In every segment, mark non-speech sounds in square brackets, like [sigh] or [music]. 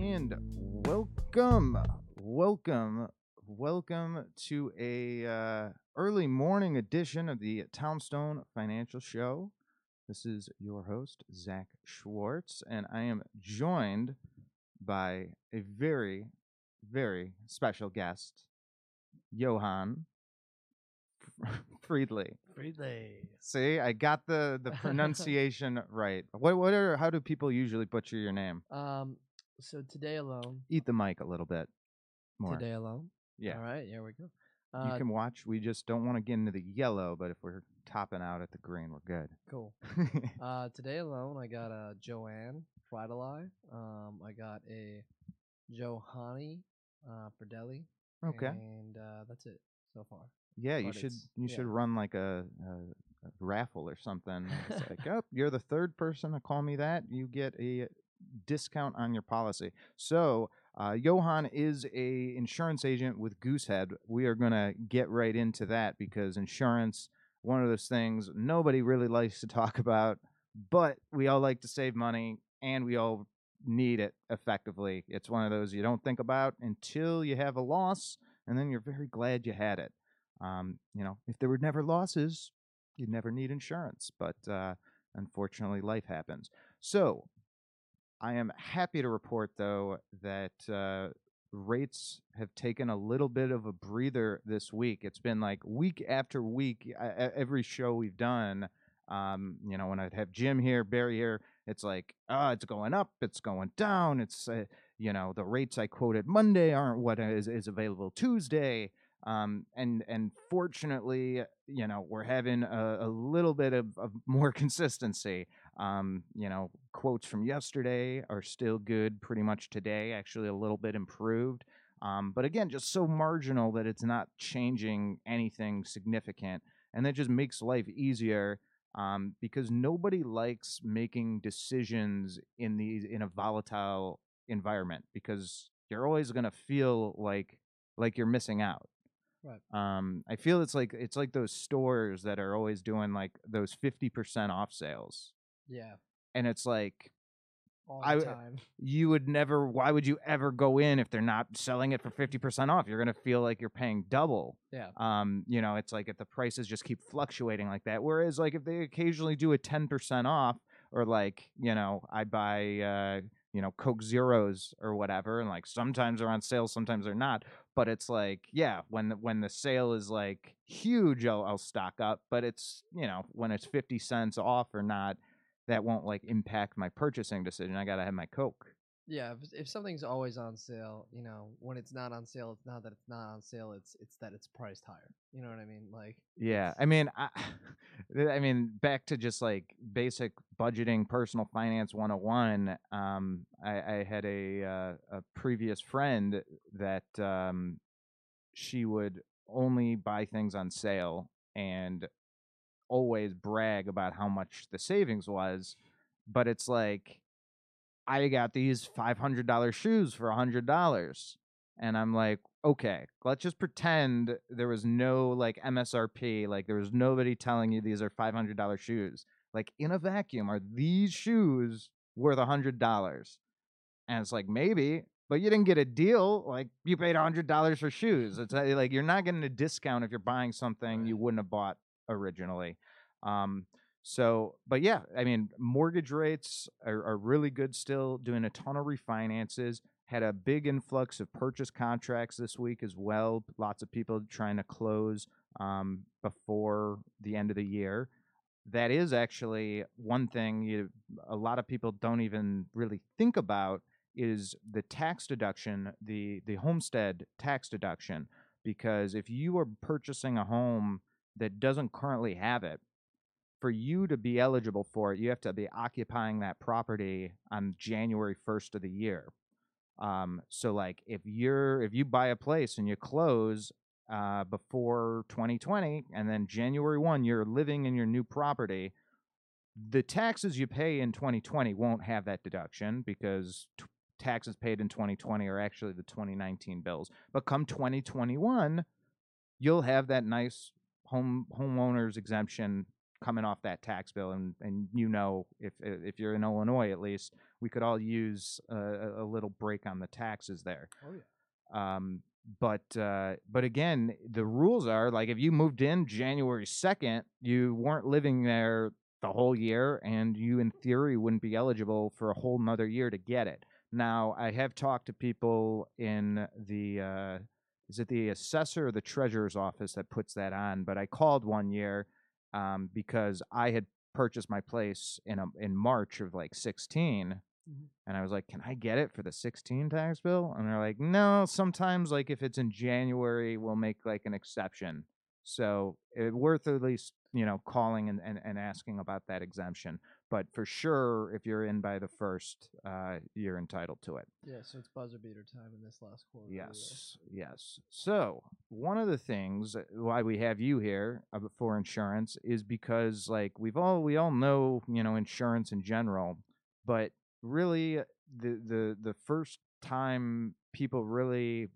And welcome, welcome, welcome to a uh, early morning edition of the Townstone Financial Show. This is your host Zach Schwartz, and I am joined by a very, very special guest, Johan [laughs] Friedli. Friedli. See, I got the the [laughs] pronunciation right. What what are how do people usually butcher your name? Um. So today alone. Eat the mic a little bit more. Today alone. Yeah. All right. Here we go. You Uh, can watch. We just don't want to get into the yellow, but if we're topping out at the green, we're good. cool. [laughs] Uh, today alone, I got a Joanne Friedeli. Um, I got a Johanny uh, okay. And uh, that's it so far. Yeah, you but should you yeah. should run like a, a, a raffle or something. It's like, [laughs] oh, you're the third person to call me that. You get a discount on your policy. So, uh, Johan is a insurance agent with Goosehead. We are gonna get right into that because insurance, one of those things nobody really likes to talk [laughs] about, but we all like to save money and we all need it effectively. It's one of those you don't think about until you have a loss, and then you're very glad you had it. Um, you know, if there were never losses, you'd never need insurance. But uh, unfortunately, life happens. So I am happy to report, though, that uh, rates have taken a little bit of a breather this week. It's been like week after week, every show we've done. Um, you know, when I'd have Jim here, Barry here, it's like, oh, it's going up, it's going down. It's, uh, you know, the rates I quoted Monday aren't what is, is available Tuesday um, and and fortunately, you know, we're having a, a little bit of, of more [laughs] consistency. Um, you know, quotes from yesterday are still good, pretty much today. Actually, a little bit improved, um, but again, just so marginal that it's not changing anything significant, and that just makes life easier. Um, because nobody likes making decisions in these in a volatile environment because you're always going to feel like like you're missing out Right. um i feel it's like it's like those stores that are always doing like those 50% off sales Yeah. and it's like All I time. [laughs] you would never why would you ever go in if they're not selling it for 50% off you're going to feel like you're paying double Yeah. um you know it's like if the prices just keep fluctuating like that whereas like if they occasionally do a 10% off or like you know i buy uh you know coke zeros or whatever and like sometimes they're on sale sometimes they're not but it's like yeah when the, when the sale is like huge I'll, I'll stock up but it's you know when it's 50 cents off or not that won't like impact my purchasing decision i gotta have my coke Yeah. If, if something's always on sale, you know, when it's not on sale, it's not that it's not on sale. It's it's that it's priced higher. You know what I mean? Like. Yeah, I mean, I, [laughs] I mean, back to just like basic budgeting, personal finance 101. Um, I, I had a uh, a previous friend that um, she would only buy things on sale and always brag about how much the savings was, but it's like I got these $500 shoes for $100 and I'm like, okay, let's just pretend there was no like MSRP, like there was nobody telling you these are $500 shoes. Like in a vacuum, are these shoes worth $100? And it's like, maybe, but you didn't get a deal. Like you paid $100 for shoes. It's uh, like you're not getting a discount if you're buying something you wouldn't have bought originally. Um, so, but yeah, I mean, mortgage rates are, are really good still, doing a ton of refinances. Had a big influx of purchase contracts this week as well. Lots of people trying to close um, before the end of the year. That is actually one thing you, a lot of people don't even really think about is the tax deduction, the the homestead tax deduction. Because if you are purchasing a home that doesn't currently have it, for you to be eligible for it, you have to be occupying that property on January 1st of the year. Um, so like if you're if you buy a place and you close uh, before 2020 and then January 1 you're living in your new property, the taxes you pay in 2020 won't have that deduction because t- taxes paid in 2020 are actually the 2019 bills. But come 2021, you'll have that nice home homeowners exemption coming off that tax bill, and and you know if if you're in Illinois at least, we could all use a, a- little break on the taxes there. Oh yeah. Um, but uh, but again, the rules are like if you moved in January second, you weren't living there the whole year, and you in theory wouldn't be eligible for a whole nother year to get it. Now, I have talked to people in the uh, is it the assessor or the treasurer's office that puts that on? But I called one year um, because I had purchased my place in a, in March of like 16 Mhm. and I was like, "Can I get it for the 16 tax bill?" And they're like, "No, sometimes like if it's in January, we'll make like an exception." So it worth at least you know calling and, and, and asking about that exemption. But for sure, if you're in by the first, uh, you're entitled to it. Yeah. So it's buzzer beater time in this last quarter. of the year. Yes, yes. So one of the things uh, why we have you here uh, for insurance is because like we've all we all know you know insurance in general, but really uh, the the the first time people really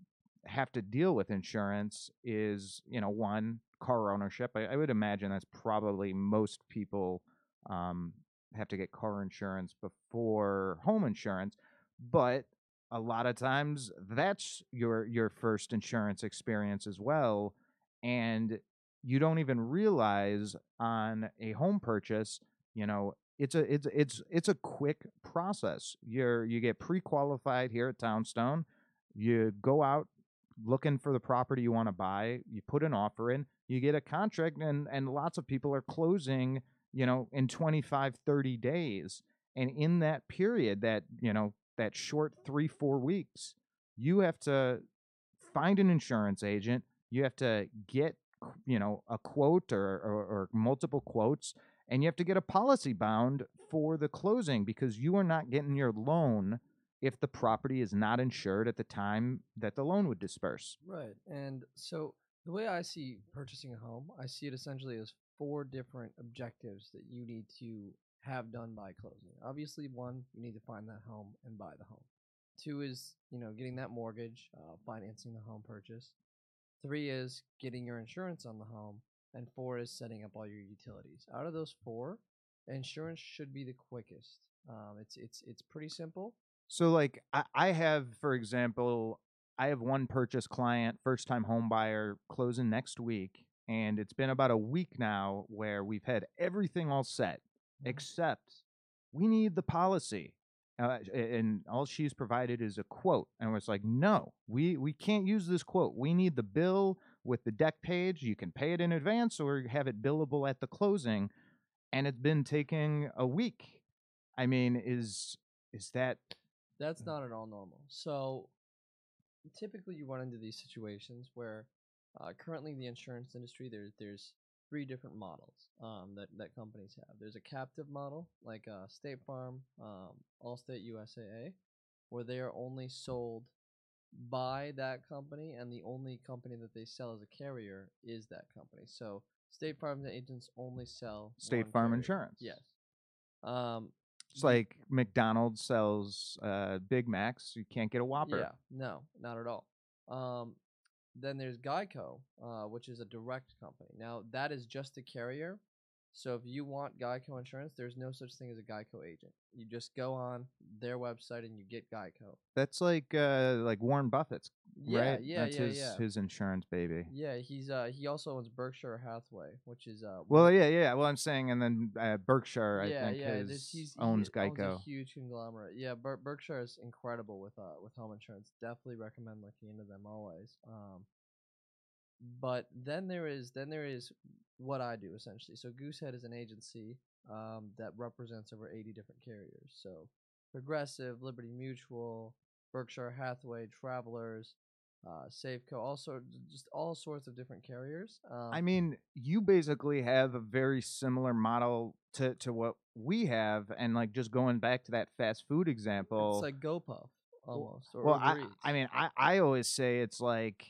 have to deal with insurance is you know one car ownership. I, I would imagine that's probably most people um, have to get car insurance before home insurance, but a lot of times that's your your first insurance experience as well and you don't even realize on a home purchase you know it's a it's it's it's a quick process you're you get pre-qualified here at townstone you go out looking for the property you want to buy you put an offer in you get a contract and and lots of people are closing you know in 25 30 days. And in that period that you know that short three four weeks you have to find an insurance agent you have to get you know a quote or, or, or multiple quotes and you have to get a policy bound for the closing because you are not getting your loan if the property is not insured at the time that the loan would disperse Right. And so the way I see purchasing a home, I see it essentially as four different objectives that you need to have done by closing. Obviously, one, you need to find that home and buy the home. Two is, you know, getting that mortgage, uh, financing the home purchase. Three is getting your insurance on the home. And four is setting up all your utilities. Out of those four, insurance should be the quickest. Um, it's it's it's pretty simple. So like I, I have, for example, I have one purchase client, first time home buyer, closing next week. And it's been about a week now where we've had everything all set, except we need the policy. Uh, and all she's provided is a quote. And it's like, no, we, we can't use this quote. We need the bill with the dec page. You can pay it in advance or have it billable at the closing. And it's been taking a week. I mean, is is that That's Mm. not at all normal. So typically you run into these situations where uh, currently the insurance industry there's there's three different models um, that, that companies have. There's a captive model like uh, State Farm, um, Allstate USAA, where they are only sold by that company and the only company that they sell as a carrier is that company. So State Farm agents only sell State Farm carrier. Insurance? Yes. Um, It's like McDonald's sells uh, Big Macs. You can't get a Whopper. Yeah, no, not at all. Um, then there's Geico, uh, which is a direct company. Now that is just a carrier. So if you want Geico insurance, there's no such thing as a Geico agent. You just go on their website and you get Geico. That's like uh, like Warren Buffett's, Yeah, right? yeah, That's yeah, his yeah. his insurance baby. Yeah, he's uh he also owns Berkshire Hathaway, which is uh Well, yeah, yeah. Well, I'm saying, and then uh, Berkshire, I yeah, think, yeah, is, this- he's, he owns owns Geico. a huge conglomerate. Yeah, Ber- Berkshire is incredible with uh with home insurance. Definitely recommend looking into them always. Um, but then there is then there is what I do essentially. So Goosehead is an agency um that represents over eighty different carriers. So Progressive, Liberty Mutual, Berkshire Hathaway, Travelers, uh, Safeco, all sort just all sorts of different carriers. Um, I mean, you basically have a very similar model to to what we have, and like just going back to that fast food example. it's like GoPuff almost. Or well, I, I mean, I, I always say it's like,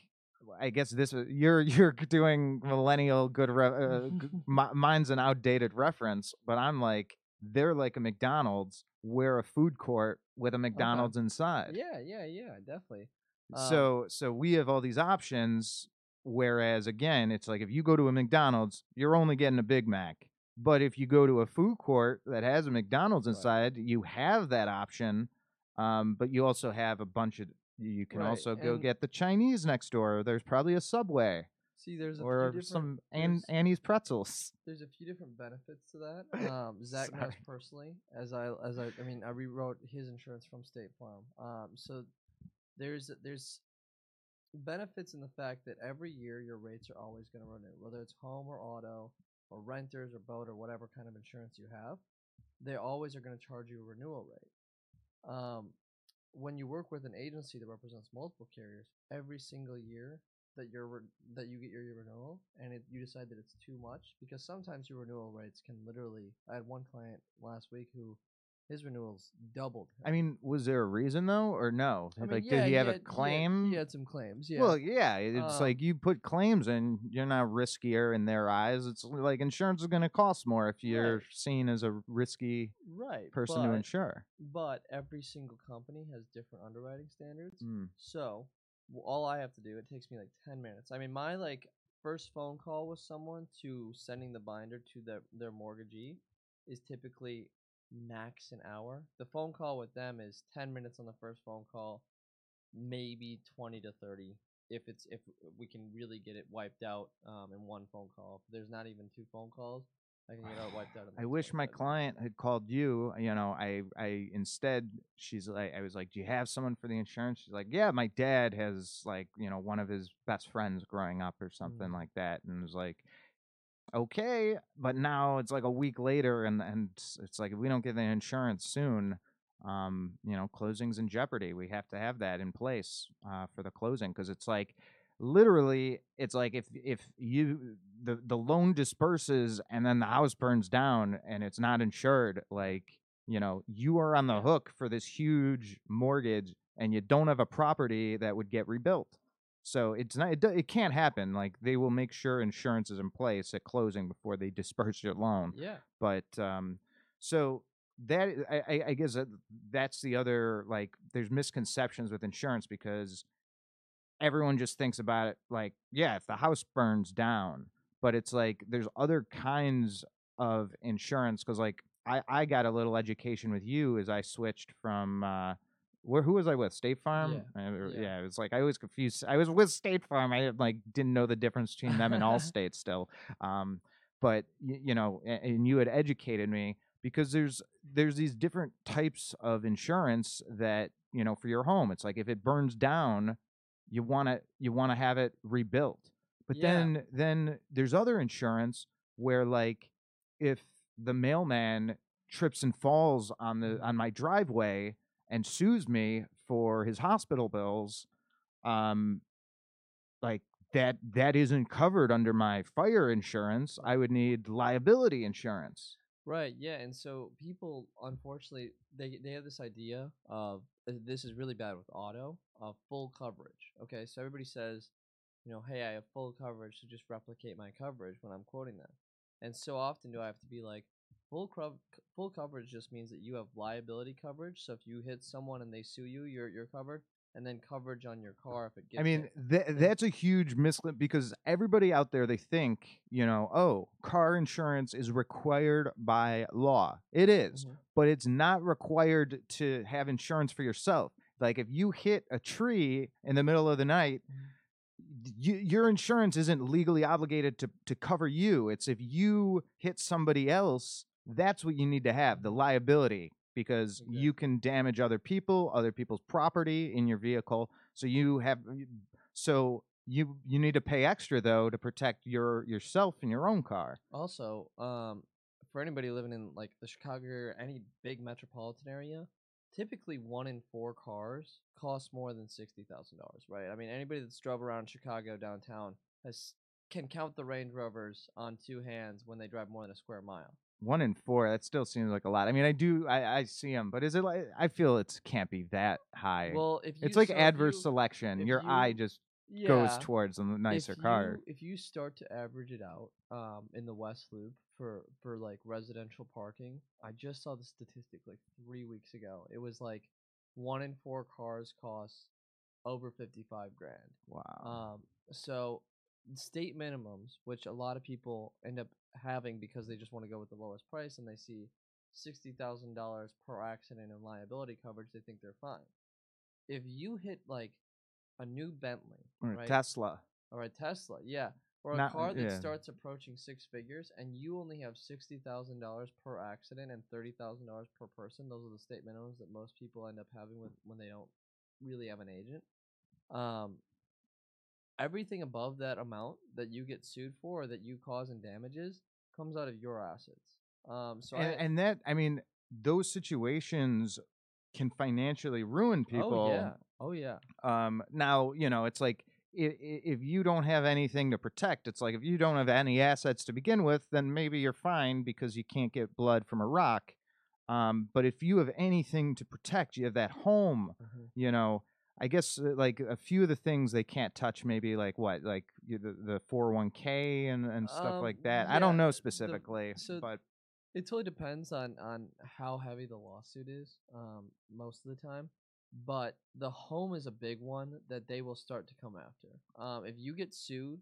I guess this is you're [laughs] you're doing millennial good. Re- uh, [laughs] mine's an outdated reference, but I'm like they're like a McDonald's. We're a food court with a McDonald's inside. Yeah, yeah, yeah, definitely. Um, So so we have all these options. Whereas again, it's like if you go to a McDonald's, you're only getting a Big Mac. But if you go to a food court that has a McDonald's Right. inside, you have that option. Um, but you also have a bunch of. You can Right, also go and- get the Chinese next door. There's probably a Subway See, there's a few or different, some An- there's- Annie's pretzels. [laughs] there's a few different benefits to that. [laughs] Um, Zach knows Sorry. personally, as I as I I mean I rewrote his insurance from State Farm. Um, so there's there's benefits in the fact that every year your rates are always going to renew, whether it's home or auto or renters or boat or whatever kind of insurance you have. They always are going to charge you a renewal rate. Um, when you work with an agency that represents multiple carriers, every single year that you're re- that you get your, your renewal and it, you decide that it's too much because sometimes your renewal rates can literally. I had one client last week who his renewals doubled. I mean, was there a reason though, or no? I mean, like, yeah, did he have had- a claim? He had, some claims. Yeah. Well, yeah, it's Um, like you put claims in, you're not riskier in their eyes. It's like insurance is going to cost more if you're Right. seen as a risky right. person to insure. But every single company has different underwriting standards. Mm. So all I have to do, it takes me like ten minutes. I mean, my like first phone call with someone to sending the binder to their their mortgagee is typically max an hour. The phone call with them is ten minutes on the first phone call, maybe twenty to thirty if it's if we can really get it wiped out um, in one phone call. If there's not even two phone calls, I can get it wiped out. [sighs] I wish my client had called you. You know, I, I instead she's like, I was like, do you have someone for the insurance? She's like, yeah, my dad has like, you know, one of his best friends growing up or something Mm. like that, and it was like, okay, but now it's like a week later, and and it's- like if we don't get the insurance soon, um, you know, closing's in jeopardy. We have to have that in place uh, for the closing because it's like literally it's like if if you the the loan disperses and then the house burns down and it's not insured like you know you are on the hook for this huge mortgage and you don't have a property that would get rebuilt so it's not it, it can't happen like they will make sure insurance is in place at closing before they [laughs] disperse your loan Yeah. but um so that I, I- guess that's the other like there's misconceptions with insurance because everyone just thinks about it like yeah if the house burns down but it's like there's other kinds of insurance because like I, I got a little education with you as I switched from uh where who was I with State Farm Yeah. Or- Yeah. yeah it was like I was confused I was with State Farm I like didn't know the difference [laughs] between them and Allstate still um but y- you know a- and you had educated me because there's there's these different types of insurance that you know for your home it's like if it burns down you want to you want to have it rebuilt but Yeah. then then there's other insurance where like if the mailman trips and falls on the on my driveway and sues me for his hospital bills um like that that isn't covered under my fire insurance i would need liability insurance Right, yeah, and so people, unfortunately, they they have this idea of uh, this is really bad with auto of full coverage. Okay, so everybody says, you know, hey, I have full coverage, so just replicate my coverage when I'm quoting them. And so often do I have to be like, full cov- full coverage just means that you have liability coverage. So if you hit someone and they sue you, you're you're covered, and then coverage on your car if it gets. I mean, th- that's a huge mislead because everybody out there they think, you know, oh, car insurance is required by law. It is, Mhm. but it's not required to have insurance for yourself. Like if you hit a tree in the middle of the night, you, your insurance isn't legally obligated to to cover you. It's if you hit somebody else, that's what you need to have, the liability because Okay. you can damage other people, other people's property in your vehicle. So you have so you you need to pay extra though to protect your yourself and your own car. Also, um, for anybody living in like the Chicago or any big metropolitan area, typically one in four cars costs more than sixty thousand dollars. Right? I mean, anybody that's drove around Chicago downtown has can count the Range Rovers on two hands when they drive more than a square mile. One in four, that still seems like a lot. I mean, I do, I, I see them, but is it like? I feel it can't be that high. Well, if you it's like so adverse you- selection. Your eye you- just goes towards the nicer if car. If you start to average it out um, in the West Loop for for like residential parking, I just saw the statistic like three weeks ago. It was like one in four cars costs over fifty five grand. Wow. Um, so state minimums, which a lot of people end up having because they just want to go with the lowest price and they see sixty thousand dollars per accident and liability coverage, they think they're fine. If you hit like a new Bentley, Or a right, Tesla. or a Tesla, yeah, or a Not- car that yeah. starts approaching six figures, and you only have sixty thousand dollars per accident and thirty thousand dollars per person. Those are the state minimums that most people end up having with when they don't really have an agent. Um, everything above that amount that you get sued for or that you cause in damages comes out of your assets. Um, so and, I, and that I mean, those situations can financially ruin people. oh yeah, oh yeah, Um, now you know it's like if, if you don't have anything to protect, it's like if you don't have any assets to begin with, then maybe you're fine because you can't get blood from a rock. Um, but if you have anything to protect, you have that home. Mhm. You know, I guess uh, like a few of the things they can't touch, maybe like what, like the the four hundred one k and and stuff Um, like that. I don't know specifically, so but It totally depends on on how heavy the lawsuit is. Um, most of the time, but the home is a big one that they will start to come after. Um, if you get sued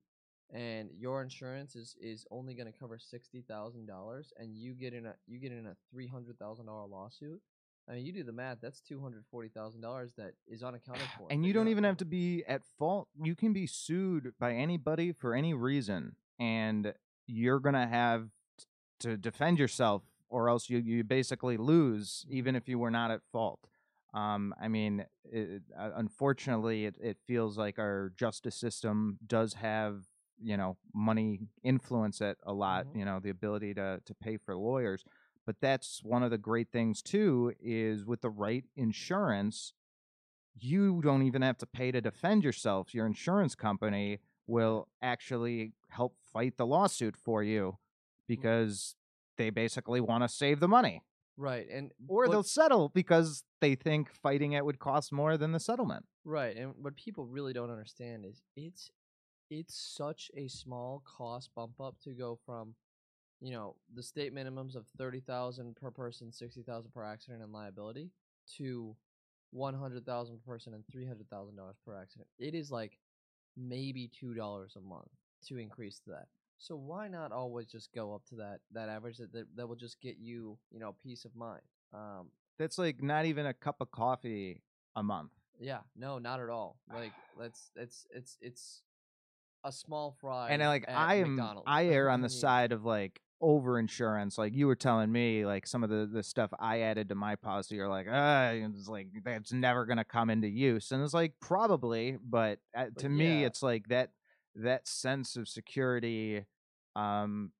and your insurance is is only going to cover sixty thousand dollars, and you get in a you get in a three hundred thousand dollar lawsuit. I mean, you do the math. That's two hundred forty thousand dollars that is unaccounted [sighs] for. and you don't even have to be at fault. You can be sued by anybody for any reason, and you're gonna have to defend yourself, or else you you basically lose, even if you were not at fault. Um, I mean, it, uh, unfortunately, it, it feels like our justice system does have you know money influence it a lot. Mhm. You know, the ability to to pay for lawyers. But that's one of the great things too is with the right insurance, you don't even have to pay to defend yourself. Your insurance company will actually help fight the lawsuit for you mm. because they basically want to save the money. right, and Or what- they'll settle because they think fighting it would cost more than the settlement. Right, and what people really don't understand is it's it's such a small cost bump up to go from, you know, the state minimums of thirty thousand per person, sixty thousand per accident and liability, to one hundred thousand per person and three hundred thousand dollars per accident. It is like maybe two dollars a month to increase that. So why not always just go up to that that average that that, that will just get you, you know, peace of mind. Um, That's like not even a cup of coffee a month. Yeah, no, not at all. Like that's it's it's it's a small fry. and I, like I am McDonald's. I [laughs] err on the side of like over insurance. Like you were telling me, like some of the the stuff I added to my policy you're like, ah, it's like that's never gonna come into use, and it's like probably, but uh, But to me, it's like that that sense of security. Um,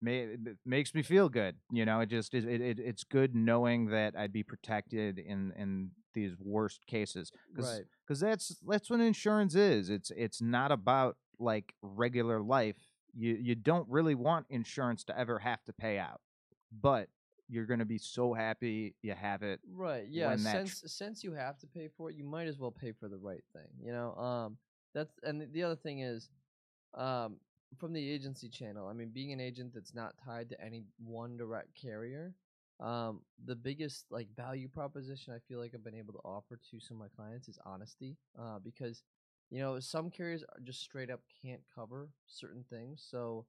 may, makes me feel good. You know, it just is. It, it, it's good knowing that I'd be protected in in these worst cases. Cause, Right. because that's that's what insurance is. It's it's not about like regular life. You you don't really want insurance to ever have to pay out, but you're gonna be so happy you have it. Right. Yeah. that tr- Since since you have to pay for it, you might as well pay for the right thing. You know. Um. That's and the- the other thing is, um, from the agency channel. I mean, being an agent that's not tied to any one direct carrier. Um, the biggest like value proposition I feel like I've been able to offer to some of my clients is honesty. Uh, because you know some carriers are just straight up can't cover certain things, so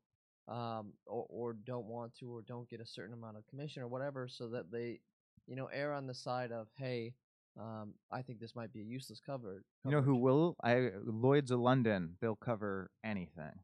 um, or or don't want to, or don't get a certain amount of commission or whatever, so that they, you know, err on the side of hey, um, I think this might be a useless cover. You know who will? I Lloyd's of London. They'll cover anything.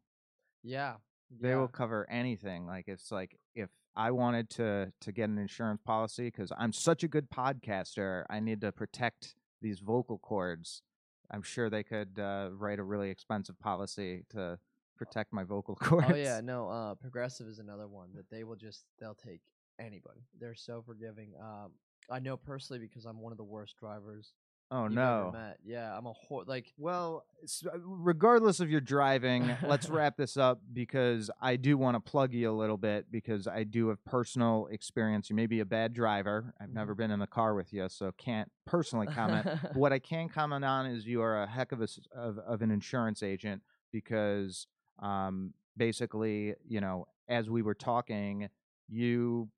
Yeah. They yeah. will cover anything. Like it's like if I wanted to to get an insurance policy because I'm such a good podcaster, I need to protect these vocal cords. I'm sure they could uh, write a really expensive policy to protect my vocal cords. [laughs] Oh yeah, no. Uh, Progressive is another one that they will just they'll take anybody. They're so forgiving. Um, I know personally because I'm one of the worst drivers Oh no. Yeah, I'm a hor- like Well, uh, regardless of your driving, let's [laughs] wrap this up because I do want to plug you a little bit because I do have personal experience. You may be a bad driver. I've never been in the car with you, so can't personally comment. What I [laughs] can comment on is you are a heck of a of, of an insurance agent because um, basically, you know, as we were talking, you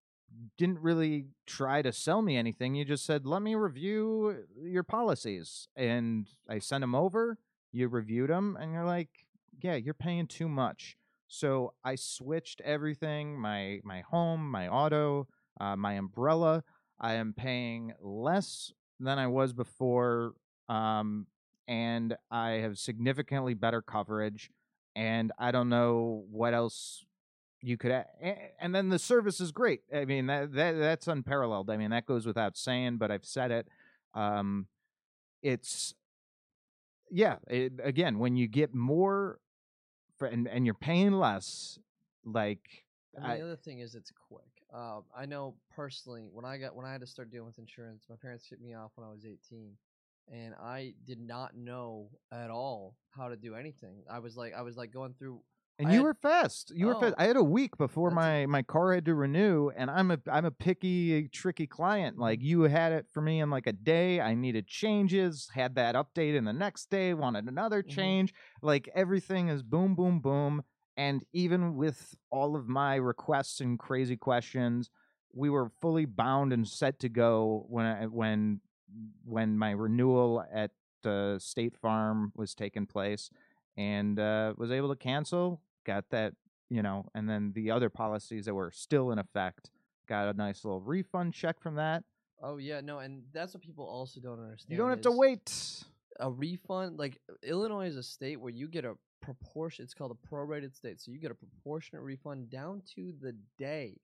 didn't really try to sell me anything. You just said, "Let me review your policies," and I sent them over. You reviewed them, and you're like, yeah, you're paying too much. So I switched everything my my home, my auto, uh, my umbrella. I am paying less than I was before, um, and I have significantly better coverage. And I don't know what else you could, and then the service is great. I mean that, that that's unparalleled. I mean that goes without saying, but I've said it. Um, it's yeah. It, again, when you get more, for, and and you're paying less, like And I- the other thing is it's quick. Um, I know personally when I got when I had to start dealing with insurance, my parents shipped me off when I was 18, and I did not know at all how to do anything. I was like I was like going through. And I you had- were fast. You were Oh. fast. I had a week before That's my my car had to renew, and I'm a I'm a picky, tricky client. Like you had it for me in like a day. I needed changes. Had that update in the next day. Wanted another Mhm. change. Like everything is boom, boom, boom. And even with all of my requests and crazy questions, we were fully bound and set to go when I, when when my renewal at uh, State Farm was taking place and uh, was able to cancel. Got that, you know, and then the other policies that were still in effect got a nice little refund check from that. Oh yeah, no, and that's what people also don't understand. You don't have to wait. a refund. Like Illinois is a state where you get a proportion. It's called a prorated state, so you get a proportionate refund down to the day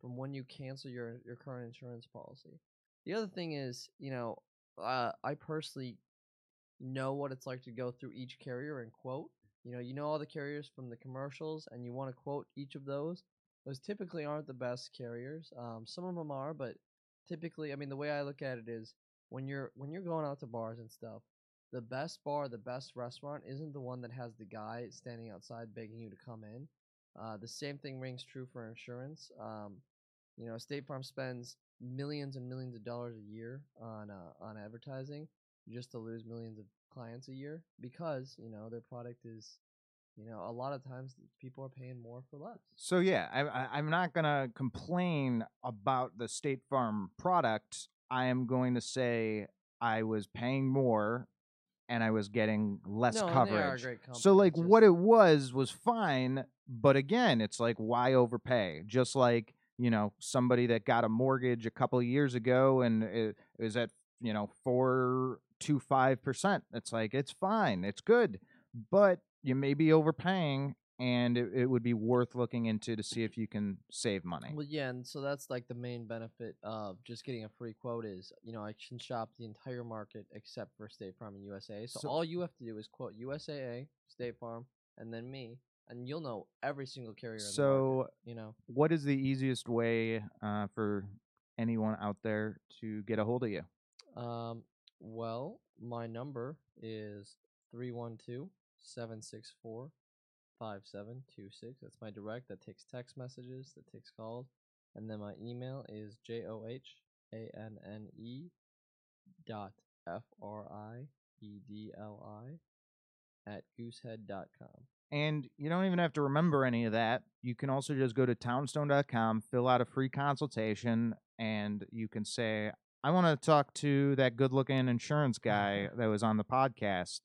from when you cancel your your current insurance policy. The other thing is, you know, uh, I personally know what it's like to go through each carrier and quote. You know, you know all the carriers from the commercials, and you want to quote each of those. Those typically aren't the best carriers. Um, some of them are, but typically, I mean, the way I look at it is when you're when you're going out to bars and stuff, the best bar, the best restaurant isn't the one that has the guy standing outside begging you to come in. Uh, the same thing rings true for insurance. Um, you know, State Farm spends millions and millions of dollars a year on uh, on advertising just to lose millions of clients a year because you know their product is, you know, a lot of times people are paying more for less. So yeah, I, I, I'm not gonna complain about the State Farm product. I am going to say I was paying more, and I was getting less no, coverage. they are a great company. So like it's what it was was fine, but again, it's like why overpay? Just like you know somebody that got a mortgage a couple of years ago and it is at you know four to five percent. It's like it's fine, it's good, but you may be overpaying, and it, it would be worth looking into to see if you can save money. Well, yeah, and so that's like the main benefit of just getting a free quote is, you know, I can shop the entire market except for State Farm and USA. So, So- all you have to do is quote USAA, State Farm, and then me, and you'll know every single carrier. So market, you know, what is the easiest way uh, for anyone out there to get a hold of you? Um, well, my number is 312 764 5726. That's my direct. That takes text messages, that takes calls. And then my email is J O H A N N E dot F R I E D L I at goosehead.com. And you don't even have to remember any of that. You can also just go to townstone.com, fill out a free consultation, and you can say, I want to talk to that good looking insurance guy that was on the podcast.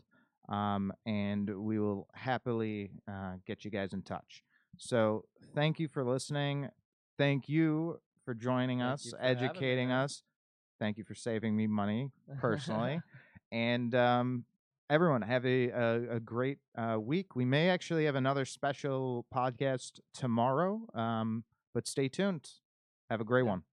Um, and we will happily uh, get you guys in touch. So thank you for listening. Thank you for joining Thank us, for me, educating us. Thank you for saving me money personally. [laughs] and um, everyone have a, a, a great uh, week. We may actually have another special podcast tomorrow, um, but stay tuned. Have a great Yeah. one.